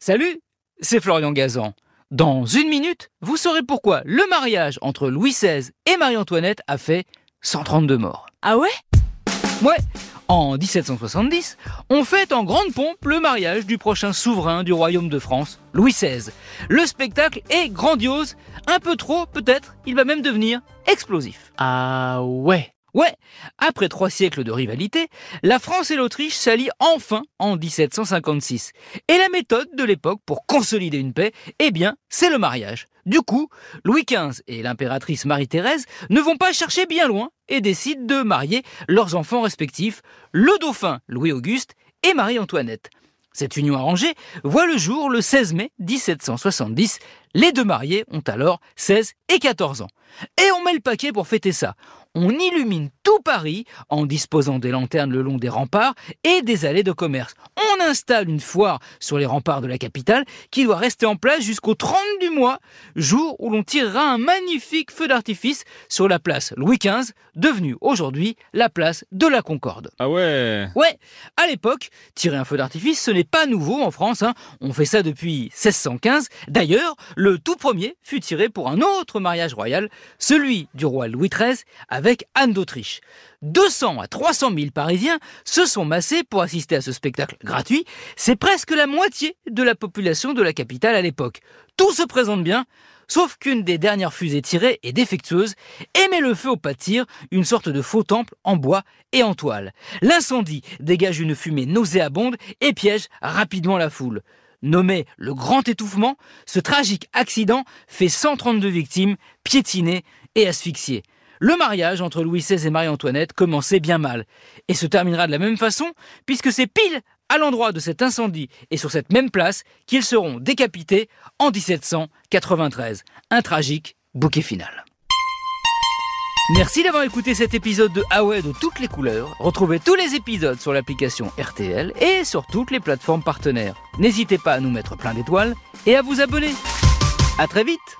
Salut, c'est Florian Gazan. Dans une minute, vous saurez pourquoi le mariage entre Louis XVI et Marie-Antoinette a fait 132 morts. Ah ouais? Ouais, en 1770, on fête en grande pompe le mariage du prochain souverain du royaume de France, Louis XVI. Le spectacle est grandiose, un peu trop peut-être, il va même devenir explosif. Ah ouais Ouais, après trois siècles de rivalité, la France et l'Autriche s'allient enfin en 1756. Et la méthode de l'époque pour consolider une paix, eh bien, c'est le mariage. Du coup, Louis XV et l'impératrice Marie-Thérèse ne vont pas chercher bien loin et décident de marier leurs enfants respectifs, le dauphin Louis-Auguste et Marie-Antoinette. Cette union arrangée voit le jour le 16 mai 1770. Les deux mariés ont alors 16 et 14 ans. Et on met le paquet pour fêter ça. On illumine tout Paris en disposant des lanternes le long des remparts et des allées de commerce. Installe une foire sur les remparts de la capitale qui doit rester en place jusqu'au 30 du mois, jour où l'on tirera un magnifique feu d'artifice sur la place Louis XV, devenue aujourd'hui la place de la Concorde. Ah ouais Ouais, à l'époque, tirer un feu d'artifice, ce n'est pas nouveau en France. Hein. On fait ça depuis 1615. D'ailleurs, le tout premier fut tiré pour un autre mariage royal, celui du roi Louis XIII avec Anne d'Autriche. 200 à 300 000 Parisiens se sont massés pour assister à ce spectacle gratuit. C'est presque la moitié de la population de la capitale à l'époque. Tout se présente bien, sauf qu'une des dernières fusées tirées est défectueuse et met le feu au pas de tir, une sorte de faux temple en bois et en toile. L'incendie dégage une fumée nauséabonde et piège rapidement la foule. Nommé le grand étouffement, ce tragique accident fait 132 victimes, piétinées et asphyxiées. Le mariage entre Louis XVI et Marie-Antoinette commençait bien mal, et se terminera de la même façon, puisque c'est pile à l'endroit de cet incendie et sur cette même place qu'ils seront décapités en 1793. Un tragique bouquet final. Merci d'avoir écouté cet épisode de Ah ouais de toutes les couleurs. Retrouvez tous les épisodes sur l'application RTL et sur toutes les plateformes partenaires. N'hésitez pas à nous mettre plein d'étoiles et à vous abonner. À très vite